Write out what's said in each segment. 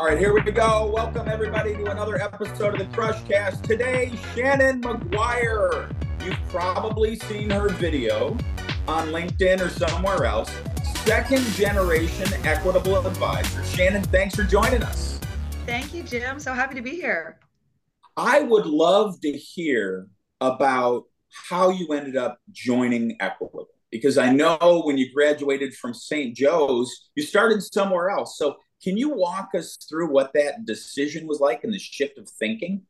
All right, here we go. Welcome everybody to another episode of the Crush Crushcast. Today, Shannon Maguire. You've probably seen her video on LinkedIn or somewhere else. Second generation equitable advisor. Shannon, thanks for joining us. Thank you, Jim. So happy to be here. I would love to hear about how you ended up joining Equitable because I know when you graduated from St. Joe's, you started somewhere else. So can you walk us through what that decision was like and the shift of thinking?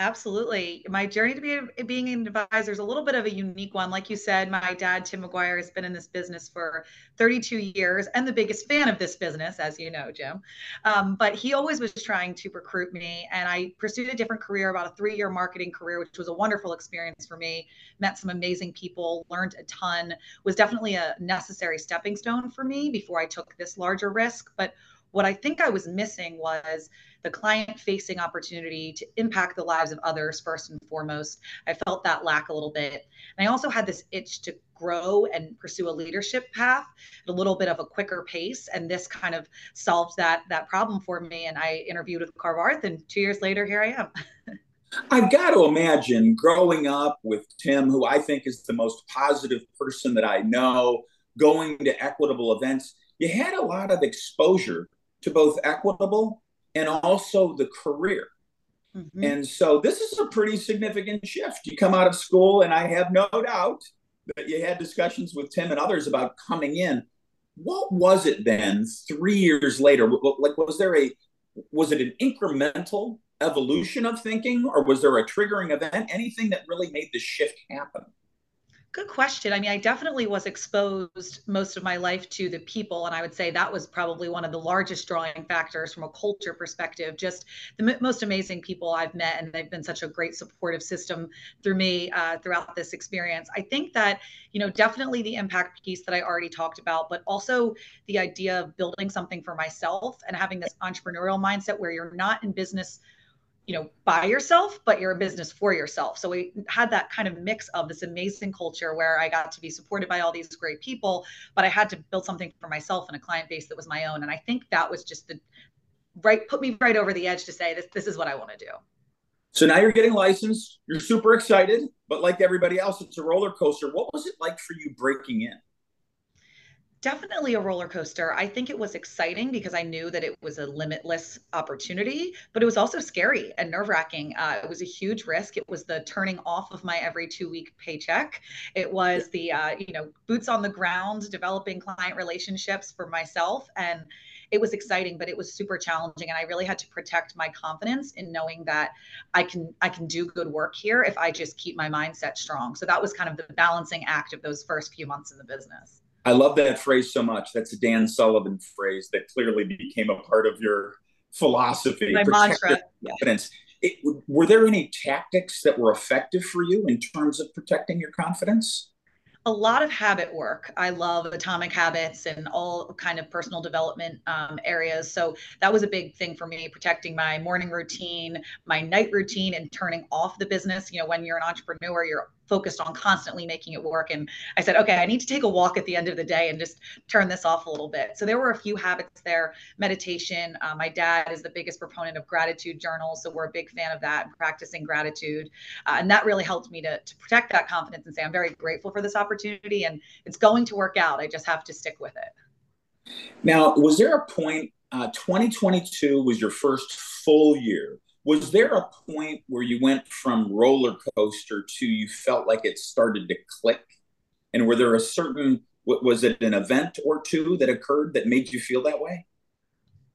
Absolutely. My journey to be, being an advisor is a little bit of a unique one. Like you said, my dad, Tim Maguire, has been in this business for 32 years and the biggest fan of this business, as you know, Jim. Um, but he always was trying to recruit me. And I pursued a different career, about a three year marketing career, which was a wonderful experience for me. Met some amazing people, learned a ton, was definitely a necessary stepping stone for me before I took this larger risk. But what I think I was missing was the client facing opportunity to impact the lives of others first and foremost. I felt that lack a little bit. And I also had this itch to grow and pursue a leadership path at a little bit of a quicker pace. And this kind of solved that that problem for me. And I interviewed with Carvarth, and two years later, here I am. I've got to imagine growing up with Tim, who I think is the most positive person that I know, going to equitable events, you had a lot of exposure to both equitable and also the career. Mm-hmm. And so this is a pretty significant shift. You come out of school, and I have no doubt that you had discussions with Tim and others about coming in. What was it then, three years later? Like, was there a was it an incremental evolution of thinking, or was there a triggering event? Anything that really made the shift happen? Good question. I mean, I definitely was exposed most of my life to the people, and I would say that was probably one of the largest drawing factors from a culture perspective. Just the m- most amazing people I've met, and they've been such a great supportive system through me uh, throughout this experience. I think that, you know, definitely the impact piece that I already talked about, but also the idea of building something for myself and having this entrepreneurial mindset where you're not in business you know by yourself but you're a business for yourself. So we had that kind of mix of this amazing culture where i got to be supported by all these great people but i had to build something for myself and a client base that was my own. And i think that was just the right put me right over the edge to say this this is what i want to do. So now you're getting licensed. You're super excited but like everybody else it's a roller coaster. What was it like for you breaking in definitely a roller coaster. I think it was exciting because I knew that it was a limitless opportunity, but it was also scary and nerve wracking. Uh, it was a huge risk. It was the turning off of my every two week paycheck. It was the, uh, you know, boots on the ground, developing client relationships for myself. And it was exciting, but it was super challenging. And I really had to protect my confidence in knowing that I can, I can do good work here if I just keep my mindset strong. So that was kind of the balancing act of those first few months in the business. I love that phrase so much. That's a Dan Sullivan phrase that clearly became a part of your philosophy. My mantra. Confidence. It, were there any tactics that were effective for you in terms of protecting your confidence? a lot of habit work. I love atomic habits and all kind of personal development um, areas. So that was a big thing for me, protecting my morning routine, my night routine, and turning off the business. You know, when you're an entrepreneur, you're focused on constantly making it work. And I said, okay, I need to take a walk at the end of the day and just turn this off a little bit. So there were a few habits there. Meditation. Uh, my dad is the biggest proponent of gratitude journals. So we're a big fan of that, practicing gratitude. Uh, and that really helped me to, to protect that confidence and say, I'm very grateful for this opportunity and it's going to work out. I just have to stick with it. Now, was there a point, uh, 2022 was your first full year was there a point where you went from roller coaster to you felt like it started to click? And were there a certain was it an event or two that occurred that made you feel that way?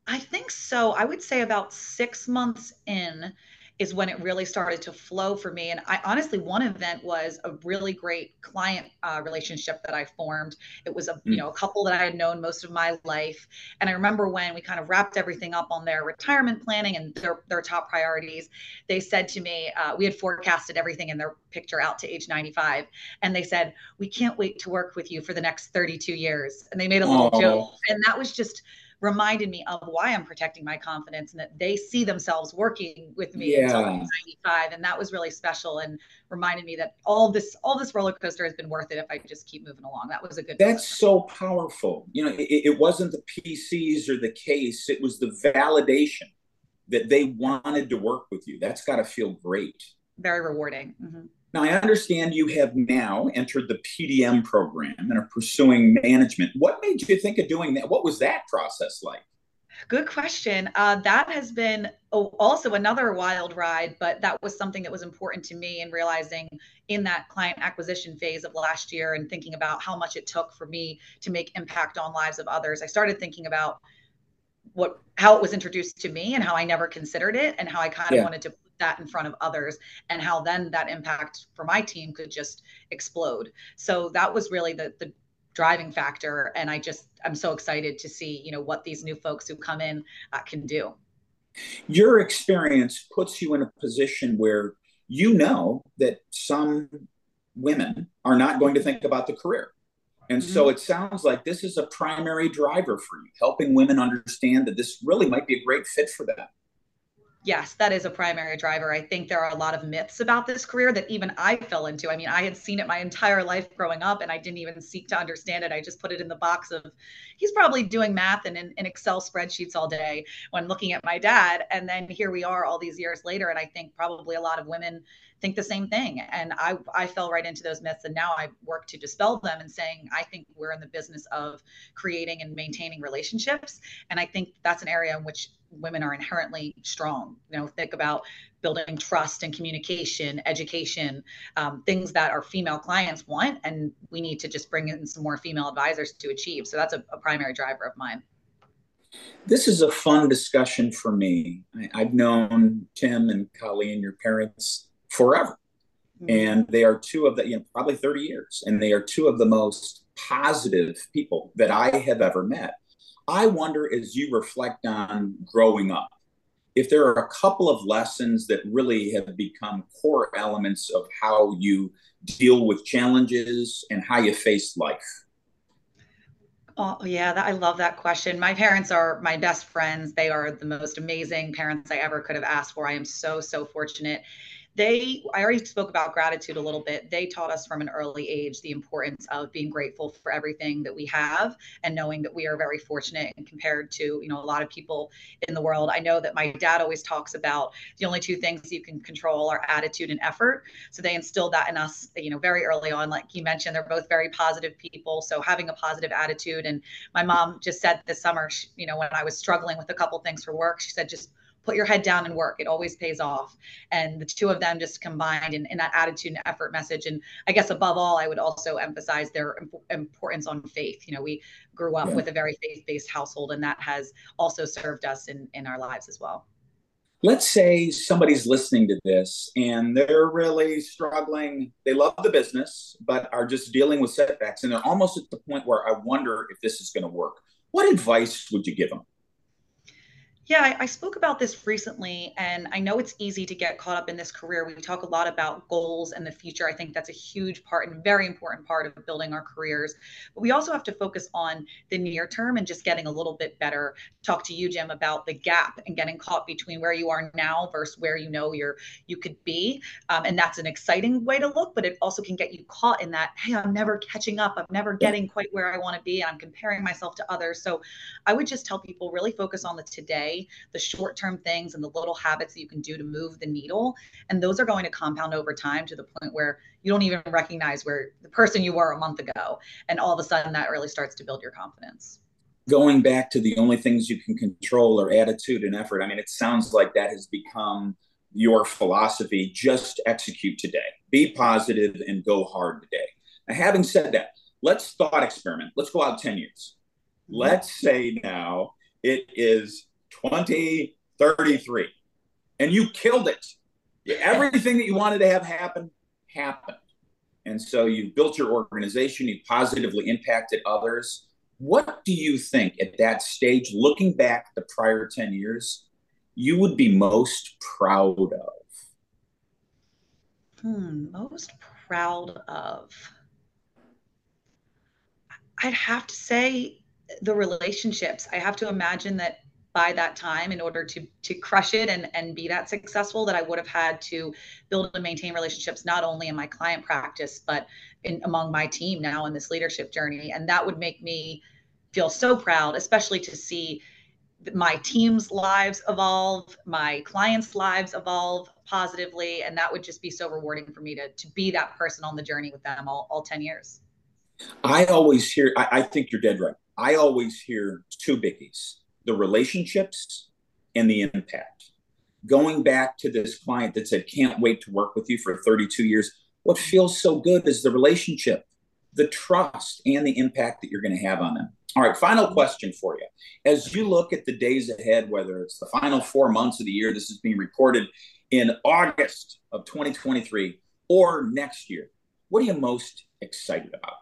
I think so. I would say about six months in is when it really started to flow for me. And I honestly, one event was a really great client uh, relationship that I formed. It was a mm. you know a couple that I had known most of my life, and I remember when we kind of wrapped everything up on their retirement planning and their their top priorities. They said to me, uh, we had forecasted everything in their picture out to age 95, and they said, we can't wait to work with you for the next 32 years. And they made a little joke, and that was just reminded me of why I'm protecting my confidence and that they see themselves working with me yeah. until I'm 95. And that was really special and reminded me that all this, all this roller coaster has been worth it if I just keep moving along. That was a good. That's so powerful. You know, it, it wasn't the PCs or the case, it was the validation that they wanted to work with you. That's got to feel great. Very rewarding. Mm-hmm. Now, I understand you have now entered the PDM program and are pursuing management. What made you think of doing that? What was that process like? Good question. Uh, that has been also another wild ride, but that was something that was important to me in realizing in that client acquisition phase of last year and thinking about how much it took for me to make impact on lives of others. I started thinking about what how it was introduced to me and how I never considered it and how I kind of yeah. wanted to that in front of others and how then that impact for my team could just explode. So that was really the the driving factor and i just i'm so excited to see you know what these new folks who come in uh, can do. Your experience puts you in a position where you know that some women are not going to think about the career. And mm-hmm. so it sounds like this is a primary driver for you helping women understand that this really might be a great fit for them yes, that is a primary driver. I think there are a lot of myths about this career that even I fell into. I mean, I had seen it my entire life growing up and I didn't even seek to understand it. I just put it in the box of he's probably doing math and in, in Excel spreadsheets all day when looking at my dad. And then here we are all these years later. And I think probably a lot of women think the same thing. And I, I fell right into those myths. And now I work to dispel them and saying, I think we're in the business of creating and maintaining relationships. And I think that's an area in which women are inherently strong. You know, think about building trust and communication, education, um, things that our female clients want. And we need to just bring in some more female advisors to achieve. So that's a, a primary driver of mine. This is a fun discussion for me. I, have known Tim and Colleen, your parents, forever. Mm-hmm. And they are two of the, you know, probably 30 years. And they are two of the most positive people that I have ever met. I wonder as you reflect on growing up, if there are a couple of lessons that really have become core elements of how you deal with challenges and how you face life. Oh, yeah, that, I love that question. My parents are my best friends. They are the most amazing parents I ever could have asked for. I am so, so fortunate they i already spoke about gratitude a little bit. They taught us from an early age the importance of being grateful for everything that we have and knowing that we are very fortunate and compared to you know a lot of people in the world. I know that my dad always talks about the only two things you can control are attitude and effort. So they instilled that in us you know very early on. Like you mentioned they're both very positive people. So having a positive attitude and my mom just said this summer you know when i was struggling with a couple things for work she said just put your head down and work. It always pays off. And the two of them just combined in, in that attitude and effort message. And I guess above all, I would also emphasize their importance on faith. You know, we grew up yeah. with a very faith-based household, and that has also served us in, in our lives as well. Let's say somebody's listening to this and they're really struggling. They love the business, but are just dealing with setbacks. And they're almost at the point where I wonder if this is going to work. What advice would you give them? Yeah, I, I, spoke about this recently, and I know it's easy to get caught up in this career. We talk a lot about goals and the future. I think that's a huge part and very important part of building our careers. But we also have to focus on the near term and just getting a little bit better. Talk to you, Jim, about the gap and getting caught between where you are now versus where you know you're you could be. Um, and that's an exciting way to look, but it also can get you caught in that, hey, I'm never catching up. I'm never getting quite where I want to be. I'm comparing myself to others. So I would just tell people really focus on the today the short term things and the little habits that you can do to move the needle. And those are going to compound over time to the point where you don't even recognize where the person you were a month ago. And all of a sudden, that really starts to build your confidence. Going back to the only things you can control are attitude and effort. I mean, it sounds like that has become your philosophy. Just execute today, be positive, and go hard today. Now, having said that, let's thought experiment. Let's go out 10 years. Mm-hmm. Let's say now it is 2033 and you killed it. Everything that you wanted to have happen happened. And so you built your organization, you positively impacted others. What do you think at that stage, looking back the prior 10 years, you would be most proud of? Hmm, most proud of. I'd have to say the relationships. I have to imagine that by that time in order to to crush it and and be that successful that I would have had to build and maintain relationships not only in my client practice but in among my team now in this leadership journey. And that would make me feel so proud especially to see my team's lives evolve my clients lives evolve positively. And that would just be so rewarding for me to to be that person on the journey with them all, all 10 years. I always hear I, I think you're dead right. I always hear two biggies the relationships and the impact. Going back to this client that said, can't wait to work with you for 32 years, what feels so good is the relationship, the trust, and the impact that you're going to have on them. All right, final question for you. As you look at the days ahead, whether it's the final four months of the year, this is being recorded in August of 2023 or next year, what are you most excited about?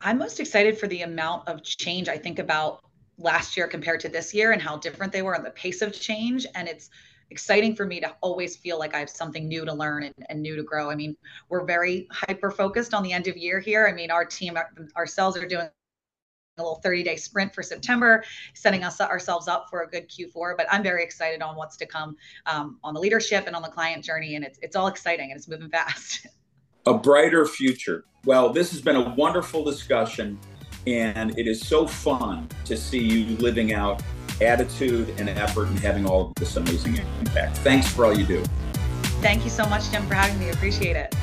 I'm most excited for the amount of change I think about last year compared to this year and how different they were and the pace of change. And it's exciting for me to always feel like I have something new to learn and, and new to grow. I mean, we're very hyper focused on the end of year here. I mean, our team ourselves are doing a little 30 day sprint for September, setting us ourselves up for a good Q4. But I'm very excited on what's to come um, on the leadership and on the client journey. And it's, it's all exciting and it's moving fast. A brighter future. Well, this has been a wonderful discussion. And it is so fun to see you living out attitude and effort and having all this amazing impact. Thanks for all you do. Thank you so much, Jim, for having me. Appreciate it.